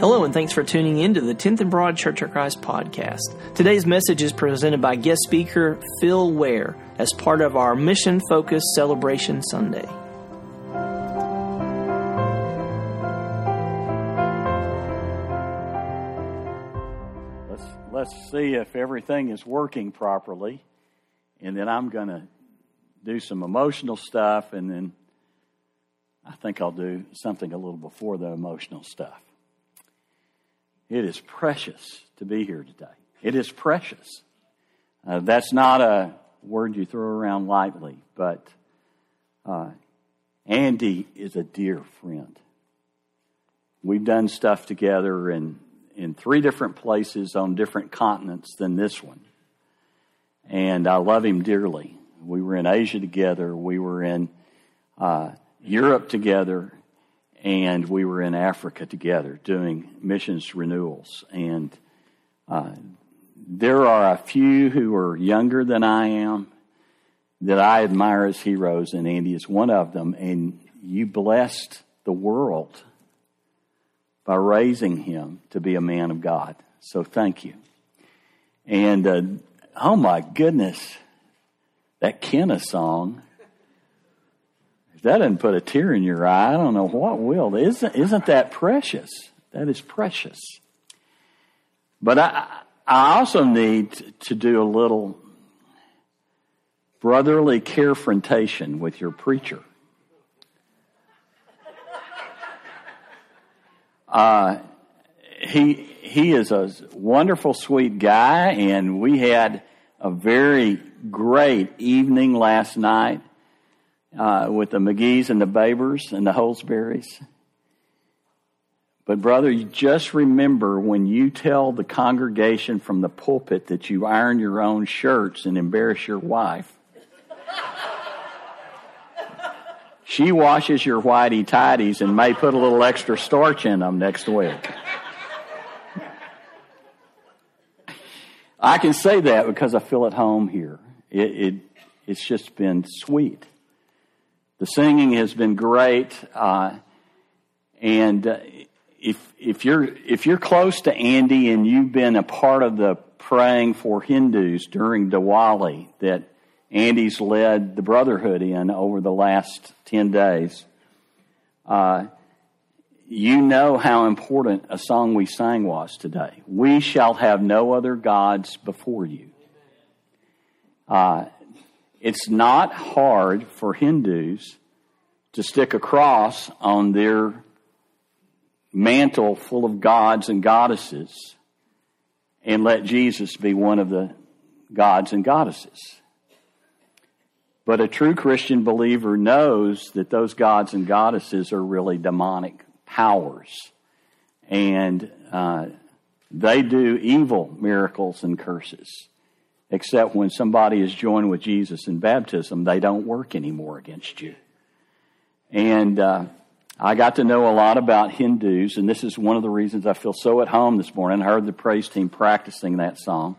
Hello, and thanks for tuning in to the 10th and Broad Church of Christ podcast. Today's message is presented by guest speaker Phil Ware as part of our Mission Focused Celebration Sunday. Let's, let's see if everything is working properly, and then I'm going to do some emotional stuff, and then I think I'll do something a little before the emotional stuff. It is precious to be here today. It is precious. Uh, that's not a word you throw around lightly, but uh, Andy is a dear friend. We've done stuff together in, in three different places on different continents than this one. And I love him dearly. We were in Asia together. We were in uh, Europe together and we were in Africa together doing missions renewals. And uh, there are a few who are younger than I am that I admire as heroes, and Andy is one of them. And you blessed the world by raising him to be a man of God. So thank you. And uh, oh my goodness, that Kenna song that doesn't put a tear in your eye, I don't know what will. Isn't, isn't that precious? That is precious. But I, I also need to do a little brotherly carefrontation with your preacher. Uh, he he is a wonderful, sweet guy, and we had a very great evening last night uh, with the McGee's and the Babers and the Holsberries. But, brother, you just remember when you tell the congregation from the pulpit that you iron your own shirts and embarrass your wife. she washes your whitey tidies and may put a little extra starch in them next week. I can say that because I feel at home here. It, it, it's just been sweet. The singing has been great, uh, and uh, if if you're if you're close to Andy and you've been a part of the praying for Hindus during Diwali that Andy's led the Brotherhood in over the last ten days, uh, you know how important a song we sang was today. We shall have no other gods before you. Uh, it's not hard for Hindus to stick a cross on their mantle full of gods and goddesses and let Jesus be one of the gods and goddesses. But a true Christian believer knows that those gods and goddesses are really demonic powers. And uh, they do evil miracles and curses except when somebody is joined with Jesus in baptism, they don't work anymore against you. And uh, I got to know a lot about Hindus, and this is one of the reasons I feel so at home this morning. I heard the praise team practicing that song.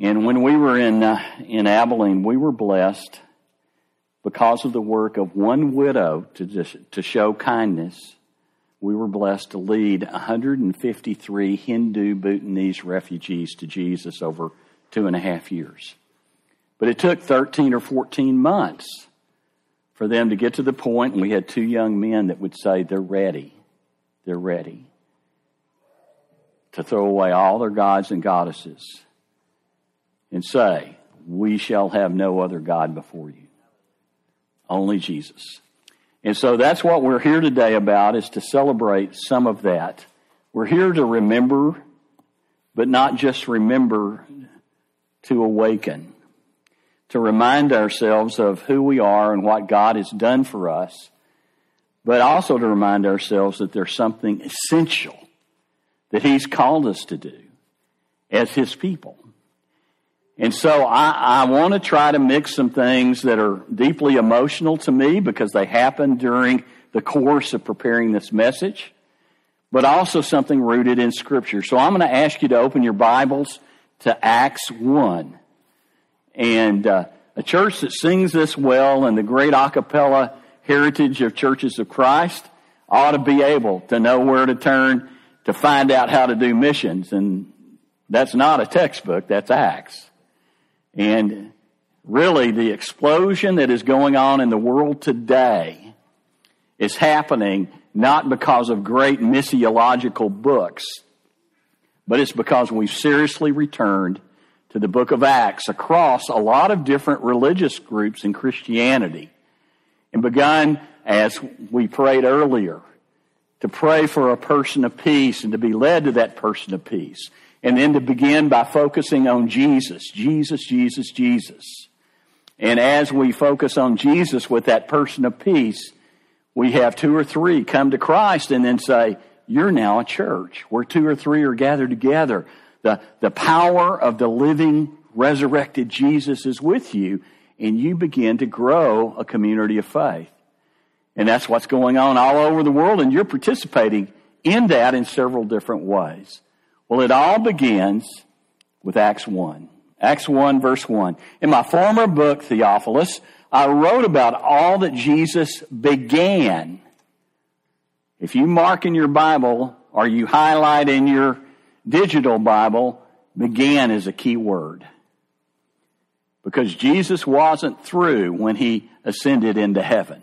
And when we were in, uh, in Abilene, we were blessed because of the work of one widow to, just, to show kindness. We were blessed to lead 153 Hindu Bhutanese refugees to Jesus over two and a half years. But it took 13 or 14 months for them to get to the point, and we had two young men that would say they're ready. They're ready to throw away all their gods and goddesses and say, We shall have no other God before you. Only Jesus. And so that's what we're here today about is to celebrate some of that. We're here to remember, but not just remember to awaken, to remind ourselves of who we are and what God has done for us, but also to remind ourselves that there's something essential that He's called us to do as His people. And so I, I want to try to mix some things that are deeply emotional to me because they happened during the course of preparing this message, but also something rooted in Scripture. So I'm going to ask you to open your Bibles to Acts 1. And uh, a church that sings this well and the great a cappella heritage of churches of Christ, ought to be able to know where to turn to find out how to do missions. And that's not a textbook, that's Acts. And really, the explosion that is going on in the world today is happening not because of great missiological books, but it's because we've seriously returned to the book of Acts across a lot of different religious groups in Christianity and begun, as we prayed earlier, to pray for a person of peace and to be led to that person of peace. And then to begin by focusing on Jesus, Jesus, Jesus, Jesus. And as we focus on Jesus with that person of peace, we have two or three come to Christ and then say, You're now a church where two or three are gathered together. The, the power of the living, resurrected Jesus is with you, and you begin to grow a community of faith. And that's what's going on all over the world, and you're participating in that in several different ways. Well, it all begins with Acts 1. Acts 1, verse 1. In my former book, Theophilus, I wrote about all that Jesus began. If you mark in your Bible or you highlight in your digital Bible, began is a key word. Because Jesus wasn't through when he ascended into heaven.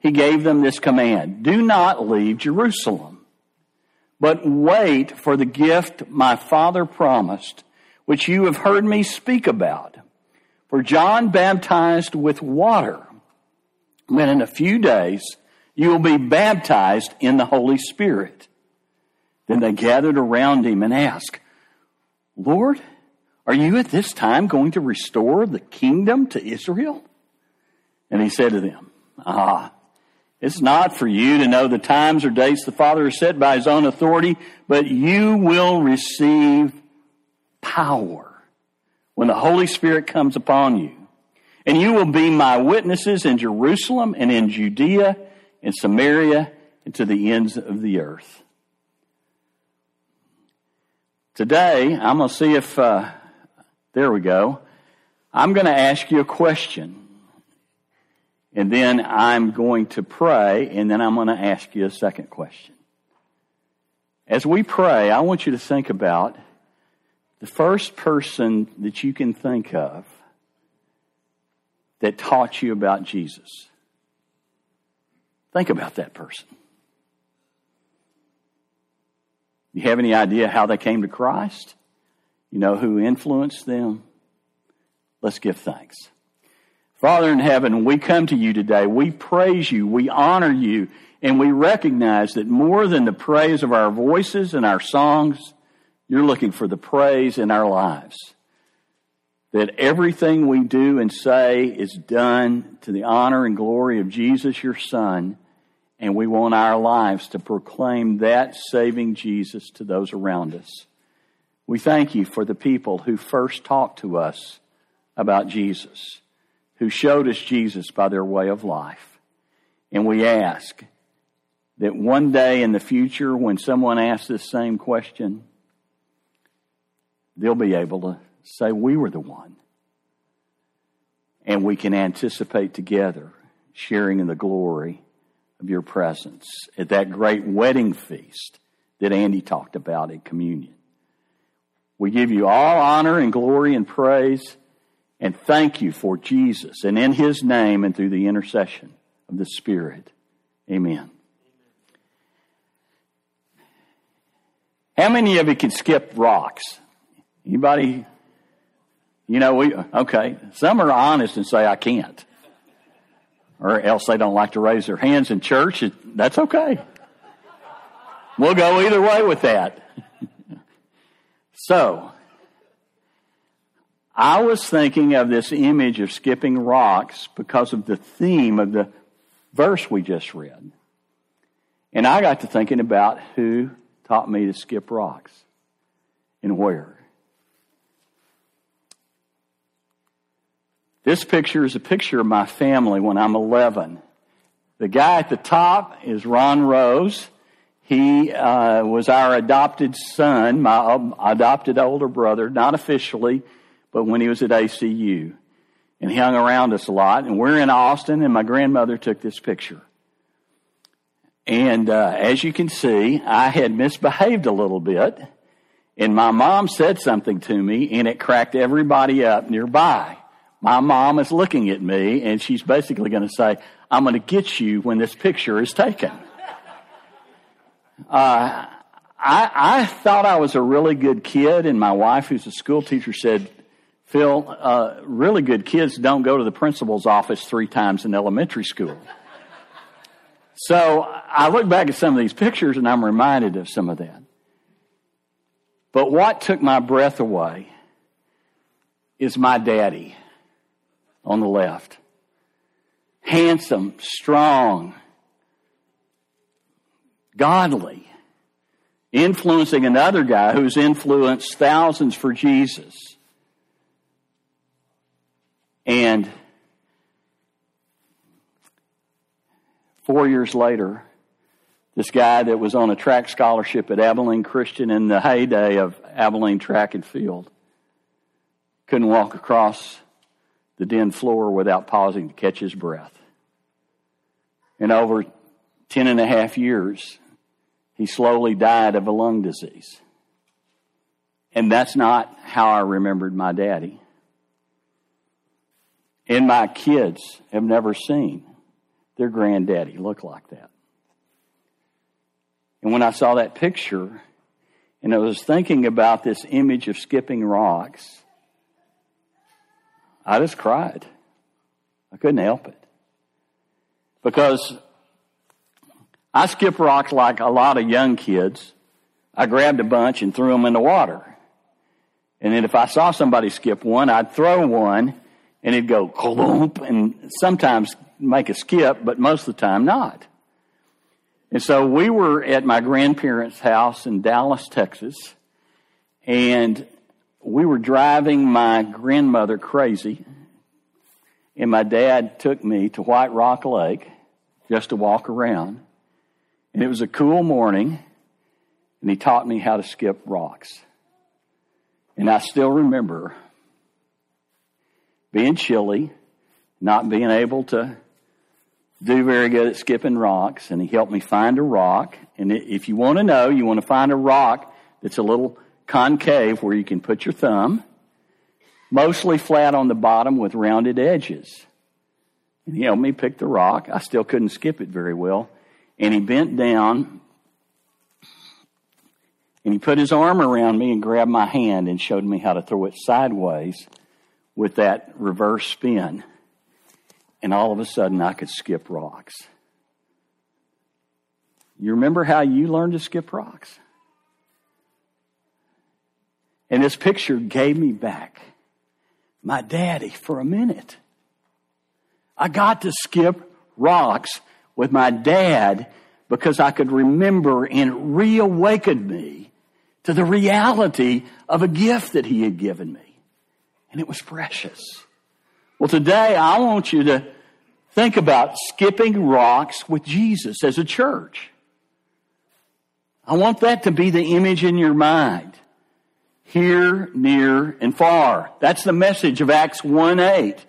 he gave them this command Do not leave Jerusalem, but wait for the gift my Father promised, which you have heard me speak about. For John baptized with water, but in a few days you will be baptized in the Holy Spirit. Then they gathered around him and asked, Lord, are you at this time going to restore the kingdom to Israel? And he said to them, Ah, it's not for you to know the times or dates the Father has set by his own authority, but you will receive power when the Holy Spirit comes upon you. And you will be my witnesses in Jerusalem and in Judea and Samaria and to the ends of the earth. Today, I'm going to see if, uh, there we go. I'm going to ask you a question. And then I'm going to pray, and then I'm going to ask you a second question. As we pray, I want you to think about the first person that you can think of that taught you about Jesus. Think about that person. You have any idea how they came to Christ? You know who influenced them? Let's give thanks. Father in heaven, we come to you today. We praise you. We honor you. And we recognize that more than the praise of our voices and our songs, you're looking for the praise in our lives. That everything we do and say is done to the honor and glory of Jesus, your Son, and we want our lives to proclaim that saving Jesus to those around us. We thank you for the people who first talked to us about Jesus, who showed us Jesus by their way of life. And we ask that one day in the future, when someone asks this same question, they'll be able to say, We were the one. And we can anticipate together sharing in the glory of your presence at that great wedding feast that Andy talked about at communion. We give you all honor and glory and praise and thank you for Jesus and in his name and through the intercession of the Spirit. Amen. How many of you can skip rocks? Anybody? You know, we, okay. Some are honest and say, I can't. Or else they don't like to raise their hands in church. That's okay. We'll go either way with that. so, I was thinking of this image of skipping rocks because of the theme of the verse we just read. And I got to thinking about who taught me to skip rocks and where. This picture is a picture of my family when I'm 11. The guy at the top is Ron Rose. He uh, was our adopted son, my adopted older brother, not officially, but when he was at ACU. And he hung around us a lot. And we're in Austin, and my grandmother took this picture. And uh, as you can see, I had misbehaved a little bit. And my mom said something to me, and it cracked everybody up nearby. My mom is looking at me, and she's basically going to say, I'm going to get you when this picture is taken. Uh, I, I thought I was a really good kid, and my wife, who's a school teacher, said, Phil, uh, really good kids don't go to the principal's office three times in elementary school. So I look back at some of these pictures and I'm reminded of some of that. But what took my breath away is my daddy on the left. Handsome, strong, godly, influencing another guy who's influenced thousands for Jesus. And four years later, this guy that was on a track scholarship at Abilene Christian in the heyday of Abilene track and field couldn't walk across the den floor without pausing to catch his breath. And over ten and a half years, he slowly died of a lung disease. And that's not how I remembered my daddy. And my kids have never seen their granddaddy look like that. And when I saw that picture, and I was thinking about this image of skipping rocks, I just cried. I couldn't help it. Because I skip rocks like a lot of young kids. I grabbed a bunch and threw them in the water. And then if I saw somebody skip one, I'd throw one and it'd go clump and sometimes make a skip, but most of the time not. And so we were at my grandparents' house in Dallas, Texas, and we were driving my grandmother crazy, and my dad took me to White Rock Lake just to walk around. And it was a cool morning, and he taught me how to skip rocks. And I still remember being chilly, not being able to do very good at skipping rocks, and he helped me find a rock. And if you want to know, you want to find a rock that's a little concave where you can put your thumb, mostly flat on the bottom with rounded edges. And he helped me pick the rock. I still couldn't skip it very well. And he bent down and he put his arm around me and grabbed my hand and showed me how to throw it sideways with that reverse spin. And all of a sudden, I could skip rocks. You remember how you learned to skip rocks? And this picture gave me back my daddy for a minute. I got to skip rocks with my dad because I could remember and reawakened me to the reality of a gift that he had given me. And it was precious. Well, today I want you to think about skipping rocks with Jesus as a church. I want that to be the image in your mind. Here, near, and far. That's the message of Acts 1 8.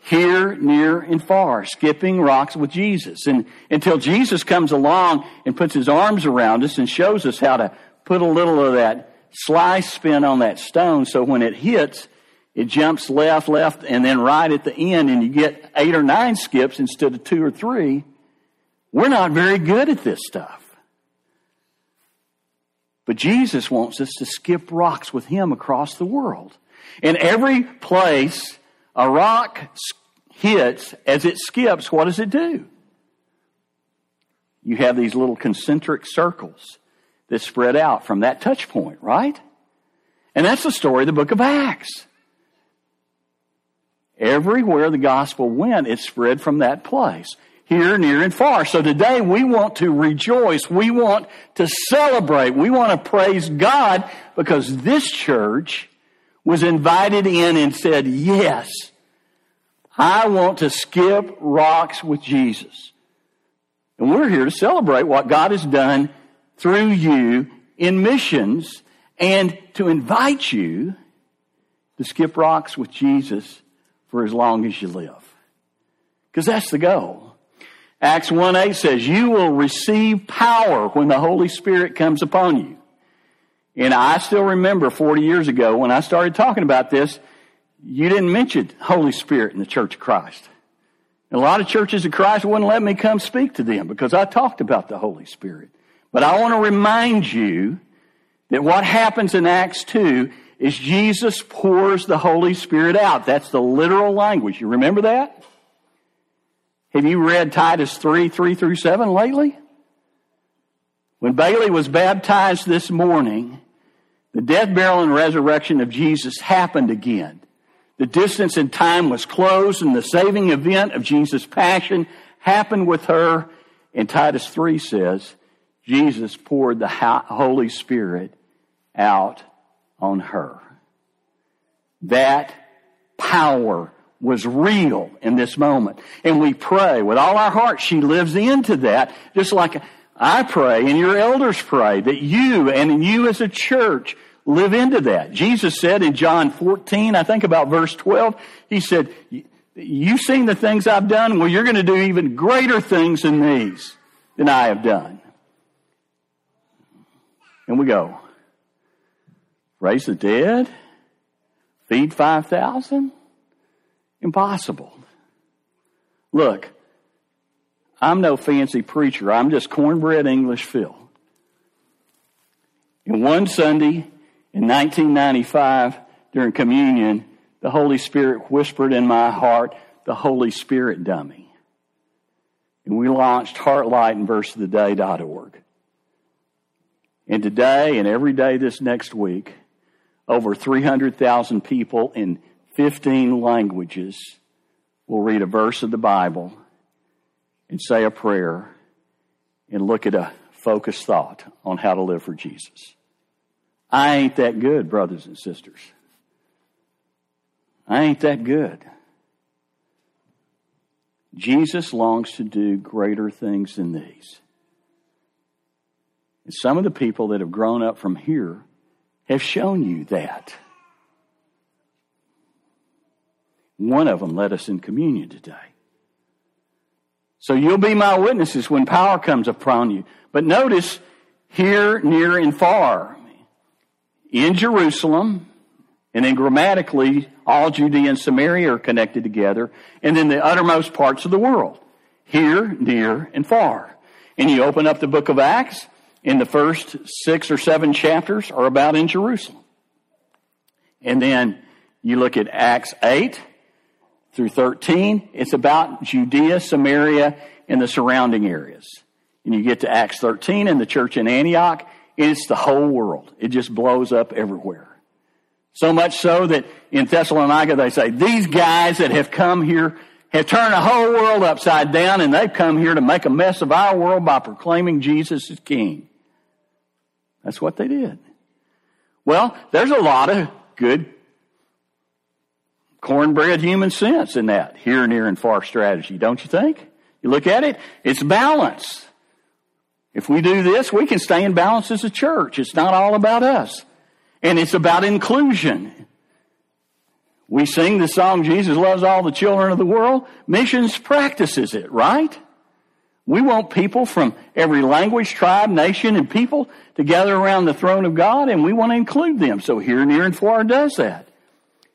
Here, near, and far. Skipping rocks with Jesus. And until Jesus comes along and puts his arms around us and shows us how to put a little of that sly spin on that stone so when it hits, it jumps left, left, and then right at the end, and you get eight or nine skips instead of two or three. We're not very good at this stuff. But Jesus wants us to skip rocks with Him across the world. In every place a rock hits, as it skips, what does it do? You have these little concentric circles that spread out from that touch point, right? And that's the story of the book of Acts. Everywhere the gospel went, it spread from that place. here, near, and far. So today we want to rejoice. We want to celebrate. We want to praise God because this church was invited in and said, yes, I want to skip rocks with Jesus. And we're here to celebrate what God has done through you in missions and to invite you to skip rocks with Jesus for as long as you live. Because that's the goal. Acts 1 8 says, You will receive power when the Holy Spirit comes upon you. And I still remember 40 years ago when I started talking about this, you didn't mention Holy Spirit in the Church of Christ. A lot of churches of Christ wouldn't let me come speak to them because I talked about the Holy Spirit. But I want to remind you that what happens in Acts 2 is Jesus pours the Holy Spirit out. That's the literal language. You remember that? Have you read Titus 3, 3 through 7 lately? When Bailey was baptized this morning, the death, burial, and resurrection of Jesus happened again. The distance in time was closed, and the saving event of Jesus' passion happened with her. And Titus 3 says, Jesus poured the Holy Spirit out on her. That power was real in this moment. And we pray with all our heart. She lives into that, just like I pray and your elders pray that you and you as a church live into that. Jesus said in John 14, I think about verse 12, he said, you've seen the things I've done. Well, you're going to do even greater things than these than I have done. And we go, raise the dead, feed 5,000? Impossible. Look, I'm no fancy preacher. I'm just cornbread English Phil. And one Sunday in 1995, during communion, the Holy Spirit whispered in my heart, the Holy Spirit dummy. And we launched Heartlight and today and every day this next week, over 300,000 people in 15 languages will read a verse of the Bible and say a prayer and look at a focused thought on how to live for Jesus. I ain't that good, brothers and sisters. I ain't that good. Jesus longs to do greater things than these. And some of the people that have grown up from here have shown you that. One of them led us in communion today. So you'll be my witnesses when power comes upon you. But notice here, near, and far. In Jerusalem, and then grammatically, all Judea and Samaria are connected together, and then the uttermost parts of the world. Here, near, and far. And you open up the book of Acts, in the first six or seven chapters are about in Jerusalem. And then you look at Acts 8 through 13, it's about Judea, Samaria, and the surrounding areas. And you get to Acts 13 and the church in Antioch, it's the whole world. It just blows up everywhere. So much so that in Thessalonica they say, these guys that have come here have turned the whole world upside down and they've come here to make a mess of our world by proclaiming Jesus as king. That's what they did. Well, there's a lot of good cornbread human sense in that here, near, and far strategy, don't you think? You look at it, it's balance. If we do this, we can stay in balance as a church. It's not all about us. And it's about inclusion. We sing the song, Jesus loves all the children of the world. Missions practices it, right? We want people from every language, tribe, nation, and people to gather around the throne of God, and we want to include them. So here, near, and far does that.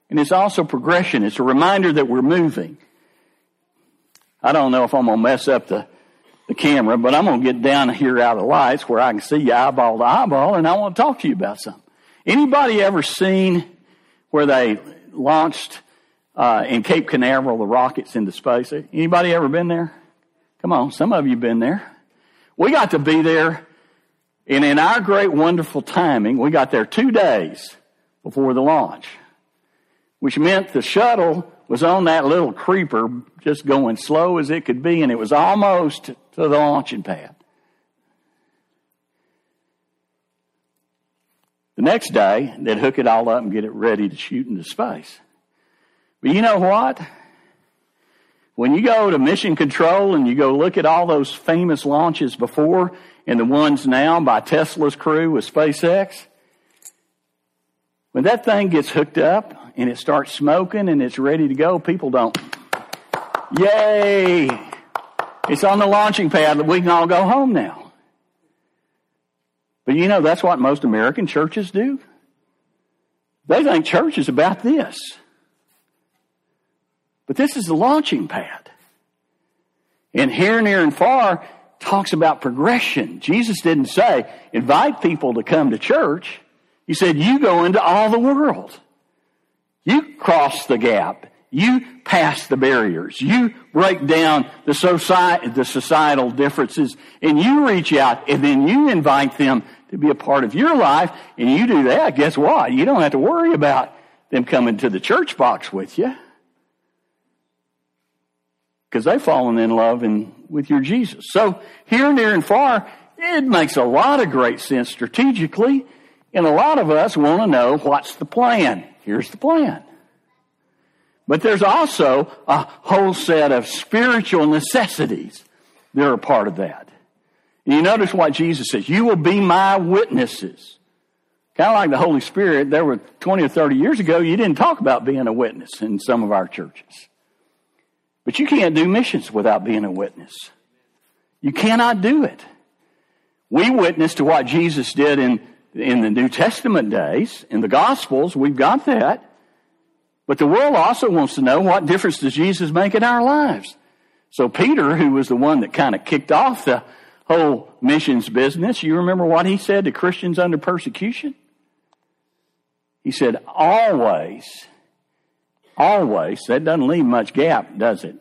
And it's also progression. It's a reminder that we're moving. I don't know if I'm going to mess up the, the camera, but I'm going to get down here out of the lights where I can see you eyeball to eyeball, and I want to talk to you about something. Anybody ever seen where they launched uh, in Cape Canaveral the rockets into space? Anybody ever been there? Come on, some of you have been there. We got to be there, and in our great wonderful timing, we got there two days before the launch, which meant the shuttle was on that little creeper just going slow as it could be, and it was almost to the launching pad. The next day, they'd hook it all up and get it ready to shoot into space. But you know what? When you go to mission control and you go look at all those famous launches before and the ones now by Tesla's crew with SpaceX, when that thing gets hooked up and it starts smoking and it's ready to go, people don't, yay! It's on the launching pad we can all go home now. But you know, that's what most American churches do. They think church is about this. But this is the launching pad. And here, near, and far talks about progression. Jesus didn't say, invite people to come to church. He said, you go into all the world. You cross the gap. You pass the barriers. You break down the, society, the societal differences and you reach out and then you invite them to be a part of your life and you do that, guess what? You don't have to worry about them coming to the church box with you. Because they've fallen in love in, with your Jesus. So here, near, and far, it makes a lot of great sense strategically. And a lot of us want to know what's the plan. Here's the plan. But there's also a whole set of spiritual necessities that are part of that. And you notice what Jesus says, you will be my witnesses. Kind of like the Holy Spirit, there were 20 or 30 years ago, you didn't talk about being a witness in some of our churches. But you can't do missions without being a witness. You cannot do it. We witness to what Jesus did in, in the New Testament days. In the Gospels, we've got that. But the world also wants to know what difference does Jesus make in our lives? So Peter, who was the one that kind of kicked off the whole missions business, you remember what he said to Christians under persecution? He said, always, always, that doesn't leave much gap, does it?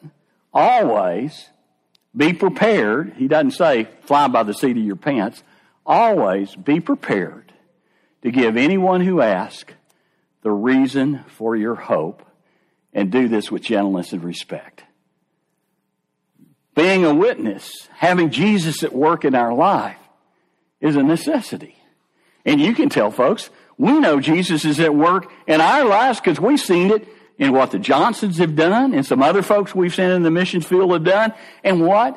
Always be prepared. He doesn't say fly by the seat of your pants. Always be prepared to give anyone who asks the reason for your hope and do this with gentleness and respect being a witness, having Jesus at work in our life is a necessity. And you can tell folks, we know Jesus is at work in our lives because we've seen it in what the Johnsons have done and some other folks we've seen in the missions field have done and what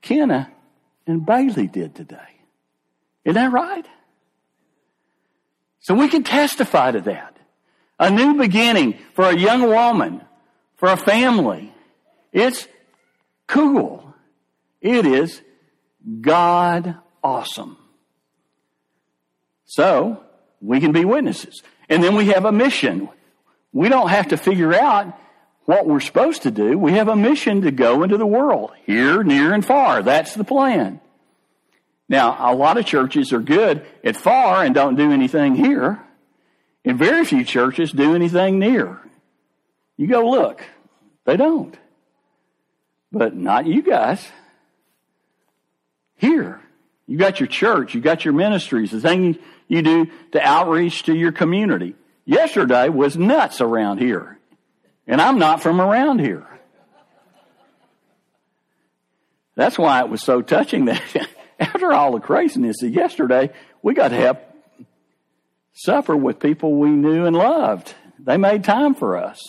Kenna and Bailey did today. Isn't that right? So we can testify to that. A new beginning for a young woman, for a family. It's cool. It is God awesome. So, we can be witnesses. And then we have a mission. We don't have to figure out what we're supposed to do. We have a mission to go into the world, here, near, and far. That's the plan. Now, a lot of churches are good at far and don't do anything here. And very few churches do anything near. You go look. They don't. But not you guys. Here. You got your church, you got your ministries, the thing you do to outreach to your community. Yesterday was nuts around here. And I'm not from around here. That's why it was so touching that after all the craziness of yesterday, we got to have supper with people we knew and loved. They made time for us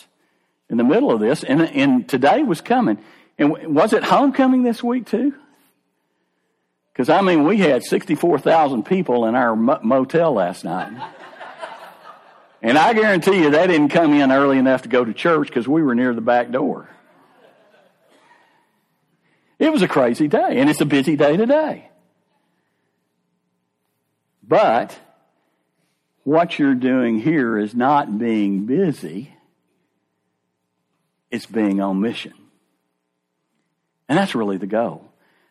in the middle of this, and, and today was coming. And was it homecoming this week too? Because I mean, we had 64,000 people in our motel last night. And I guarantee you they didn't come in early enough to go to church because we were near the back door. It was a crazy day, and it's a busy day today. But what you're doing here is not being busy, it's being on mission. And that's really the goal.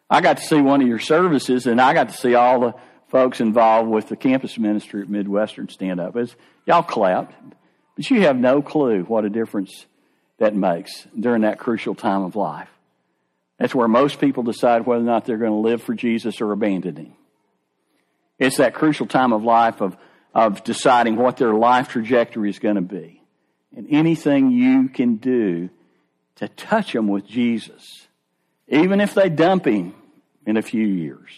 I got to see one of your services and I got to see all the folks involved with the campus ministry at Midwestern stand up. As y'all clapped, but you have no clue what a difference that makes during that crucial time of life. That's where most people decide whether or not they're going to live for Jesus or abandon him. It's that crucial time of life of, of deciding what their life trajectory is going to be. and anything you can do to touch them with Jesus, even if they dump him in a few years.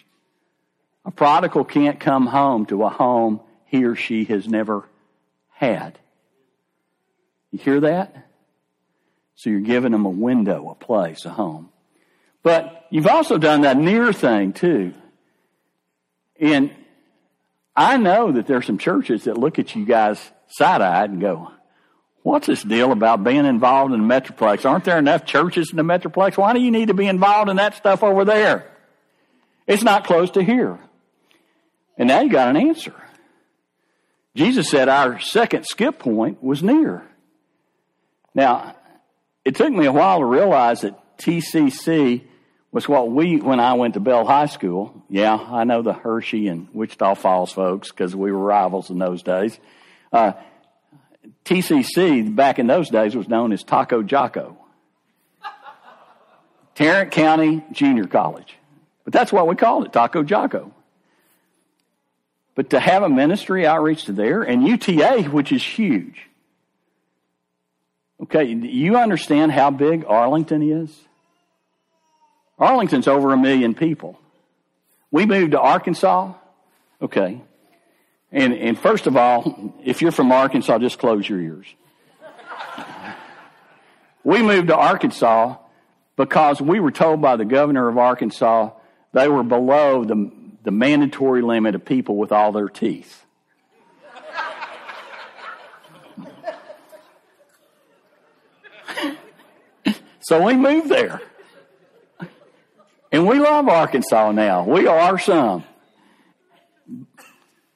A prodigal can't come home to a home he or she has never had. You hear that? So you're giving them a window, a place, a home. But you've also done that near thing too. And I know that there's some churches that look at you guys side eyed and go, What's this deal about being involved in the Metroplex? Aren't there enough churches in the Metroplex? Why do you need to be involved in that stuff over there? It's not close to here. And now you got an answer. Jesus said our second skip point was near. Now, it took me a while to realize that TCC was what we, when I went to Bell High School, yeah, I know the Hirschi and Wichita Falls folks because we were rivals in those days. Uh, TCC back in those days was known as Taco Jocko. Tarrant County Junior College. But that's what we called it, Taco Jocko. But to have a ministry outreach to there and UTA, which is huge. Okay, you understand how big Arlington is? Arlington's over a million people. We moved to Arkansas. Okay. And, and first of all, if you're from Arkansas, just close your ears. we moved to Arkansas because we were told by the governor of Arkansas they were below the, the mandatory limit of people with all their teeth. so we moved there. And we love Arkansas now. We are some.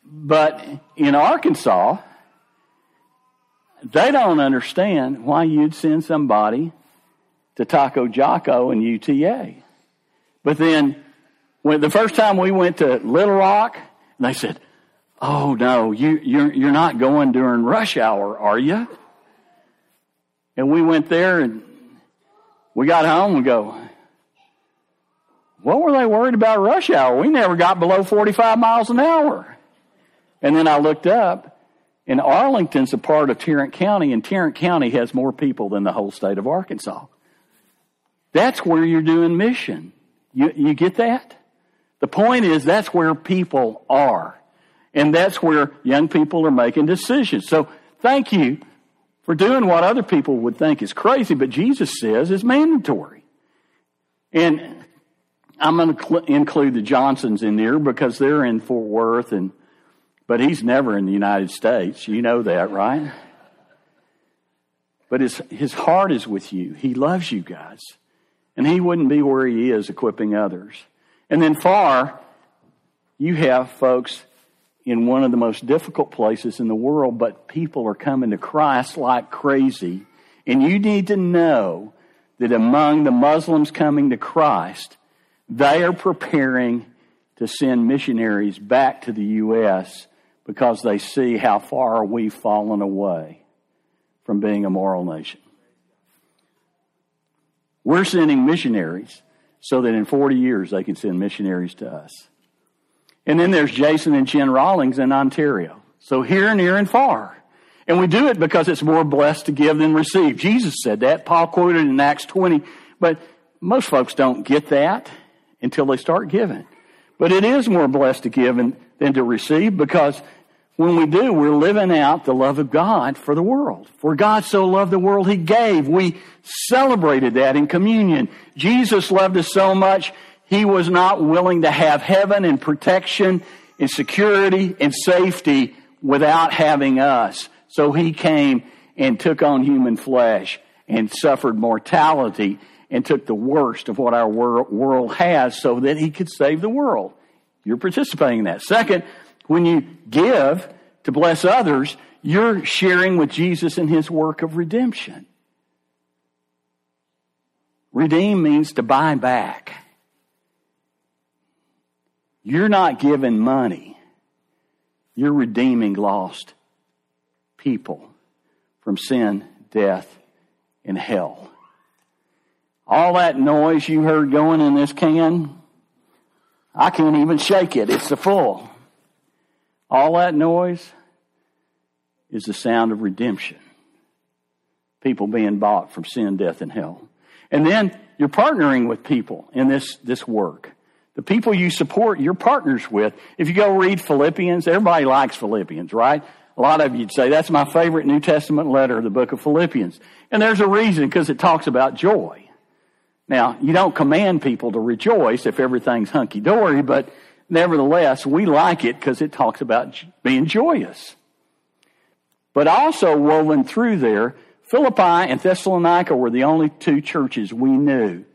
But in Arkansas, they don't understand why you'd send somebody to Taco Jocko and UTA. But then, when the first time we went to Little Rock, they said, "Oh no, you you're you're not going during rush hour, are you?" And we went there and we got home and go, what were they worried about rush hour? We never got below 45 miles an hour. And then I looked up, and Arlington's a part of Tarrant County, and Tarrant County has more people than the whole state of Arkansas. That's where you're doing mission. You, you get that? The point is that's where people are. And that's where young people are making decisions. So thank you for doing what other people would think is crazy, but Jesus says is mandatory. And I'm going to cl- include the Johnsons in there because they're in Fort Worth, and but he's never in the United States. You know that, right? But his his heart is with you. He loves you guys, and he wouldn't be where he is equipping others. And then far, you have folks in one of the most difficult places in the world, but people are coming to Christ like crazy. And you need to know that among the Muslims coming to Christ, they are preparing to send missionaries back to the U.S. because they see how far we've fallen away from being a moral nation. We're sending missionaries so that in 40 years they can send missionaries to us. And then there's Jason and Jen Rawlings in Ontario. So here, near, and far. And we do it because it's more blessed to give than receive. Jesus said that. Paul quoted in Acts 20. But most folks don't get that until they start giving. But it is more blessed to give than to receive because when we do, we're living out the love of God for the world. For God so loved the world, He gave. We celebrated that in communion. Jesus loved us so much, He was not willing to have heaven and protection and security and safety without having us. So He came and took on human flesh and suffered mortality and took the worst of what our world has so that he could save the world. You're participating in that. Second, when you give to bless others, you're sharing with Jesus in his work of redemption. Redeem means to buy back. You're not giving money. You're redeeming lost people from sin, death, and hell. All that noise you heard going in this can, I can't even shake it. It's the full. All that noise is the sound of redemption. people being bought from sin, death, and hell. And then you're partnering with people in this, this work. The people you support, you're partners with. If you go read Philippians, everybody likes Philippians, right? A lot of you'd say, that's my favorite New Testament letter, the book of Philippians. And there's a reason because it talks about joy. Now, you don't command people to rejoice if everything's hunky dory, but nevertheless, we like it because it talks about being joyous. But also woven through there, Philippi and Thessalonica were the only two churches we knew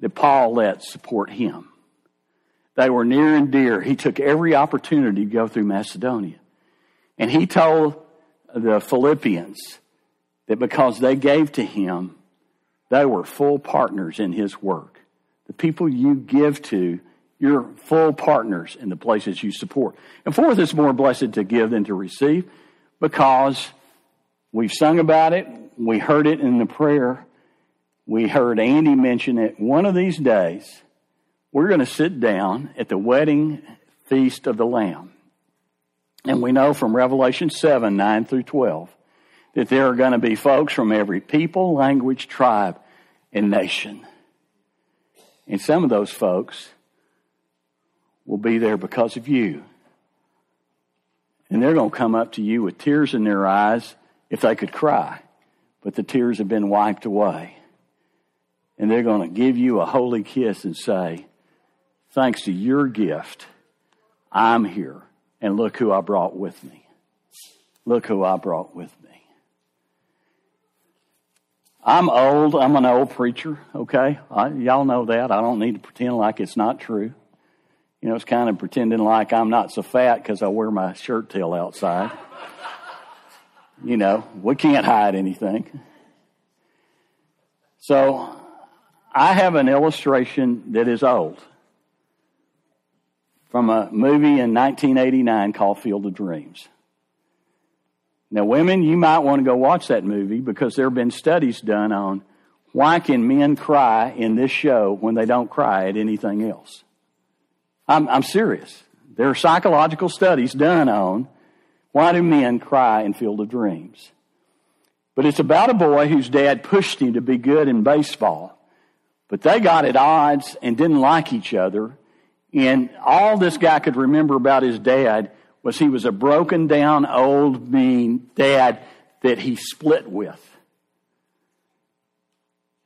that Paul let support him. They were near and dear. He took every opportunity to go through Macedonia. And he told the Philippians that because they gave to him, they were full partners in his work. The people you give to, you're full partners in the places you support. And fourth, it's more blessed to give than to receive because we've sung about it, we heard it in the prayer, we heard Andy mention it. One of these days, we're going to sit down at the wedding feast of the Lamb. And we know from Revelation 7 9 through 12 that there are going to be folks from every people, language, tribe, and nation. And some of those folks will be there because of you. And they're going to come up to you with tears in their eyes if they could cry, but the tears have been wiped away. And they're going to give you a holy kiss and say, Thanks to your gift, I'm here. And look who I brought with me. Look who I brought with me. I'm old. I'm an old preacher, okay? I, y'all know that. I don't need to pretend like it's not true. You know, it's kind of pretending like I'm not so fat because I wear my shirt tail outside. you know, we can't hide anything. So, I have an illustration that is old from a movie in 1989 called Field of Dreams. Now, women, you might want to go watch that movie because there have been studies done on why can men cry in this show when they don't cry at anything else. I'm, I'm serious. There are psychological studies done on why do men cry in Field of Dreams. But it's about a boy whose dad pushed him to be good in baseball. But they got at odds and didn't like each other. And all this guy could remember about his dad was he was a broken down, old, mean dad that he split with.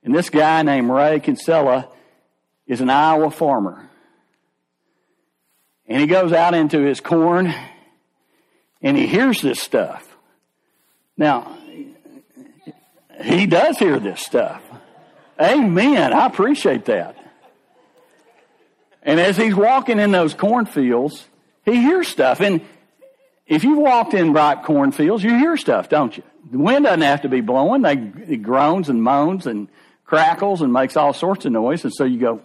And this guy named Ray Kinsella is an Iowa farmer. And he goes out into his corn and he hears this stuff. Now, he does hear this stuff. Amen. I appreciate that. And as he's walking in those cornfields, he hears stuff. And if you've walked in ripe cornfields, you hear stuff, don't you? The wind doesn't have to be blowing. They, it groans and moans and crackles and makes all sorts of noise. And so you go,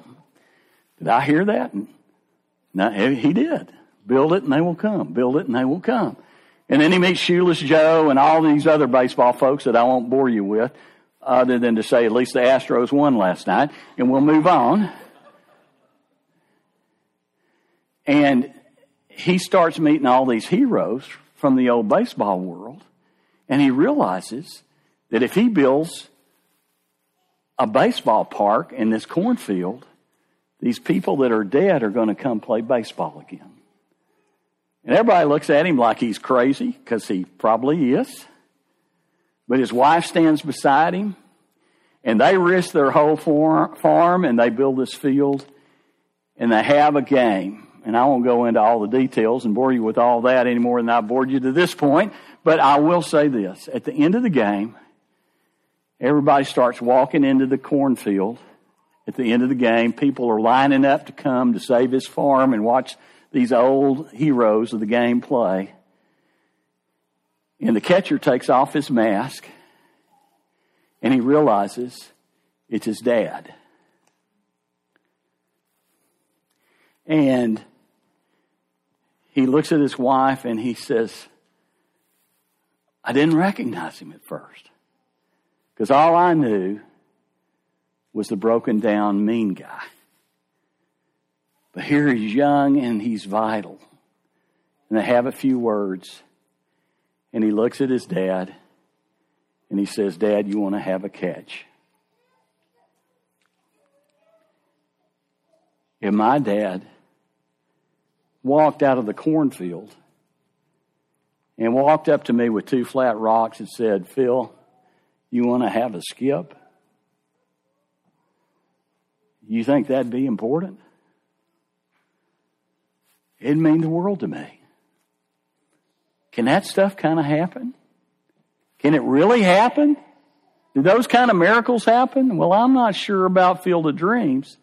did I hear that? And no, he did. Build it and they will come. Build it and they will come. And then he meets Shoeless Joe and all these other baseball folks that I won't bore you with, other than to say at least the Astros won last night. And we'll move on. And he starts meeting all these heroes from the old baseball world, and he realizes that if he builds a baseball park in this cornfield, these people that are dead are going to come play baseball again. And everybody looks at him like he's crazy, because he probably is. But his wife stands beside him, and they risk their whole farm and they build this field, and they have a game and I won't go into all the details and bore you with all that any more than I bored you to this point, but I will say this. At the end of the game, everybody starts walking into the cornfield. At the end of the game, people are lining up to come to save his farm and watch these old heroes of the game play. And the catcher takes off his mask and he realizes it's his dad. And he looks at his wife and he says, I didn't recognize him at first. Because all I knew was the broken down, mean guy. But here he's young and he's vital. And they have a few words. And he looks at his dad And he says, Dad, you want to have a catch? If my dad walked out of the cornfield and walked up to me with two flat rocks and said, Phil, you want to have a skip? You think that'd be important? It'd mean the world to me. Can that stuff kind of happen? Can it really happen? Do those kind of miracles happen? Well, I'm not sure about Field of Dreams.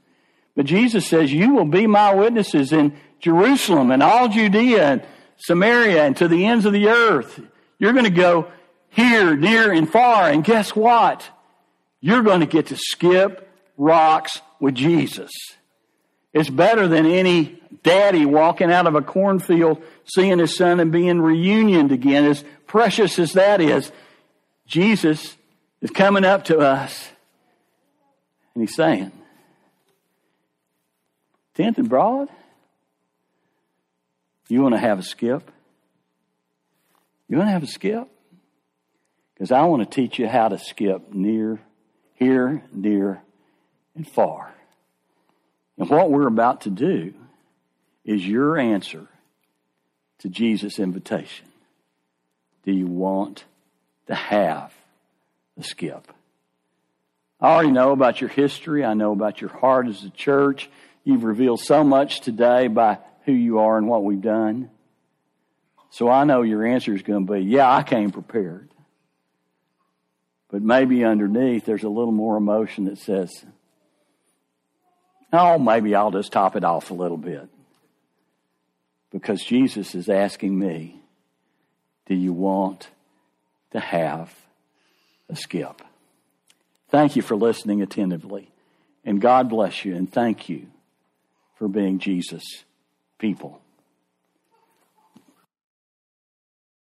But Jesus says, You will be my witnesses in Jerusalem and all Judea and Samaria and to the ends of the earth. You're going to go here, near, and far. And guess what? You're going to get to skip rocks with Jesus. It's better than any daddy walking out of a cornfield, seeing his son and being reunioned again. As precious as that is, Jesus is coming up to us and he's saying, 10th and Broad, you want to have a skip? You want to have a skip? Because I want to teach you how to skip near, here, near, and far. And what we're about to do is your answer to Jesus' invitation. Do you want to have the skip? I already know about your history. I know about your heart as a church. You've revealed so much today by who you are and what we've done. So I know your answer is going to be, yeah, I came prepared. But maybe underneath there's a little more emotion that says, oh, maybe I'll just top it off a little bit. Because Jesus is asking me, do you want to have a skip? Thank you for listening attentively. And God bless you and thank you for being Jesus' people.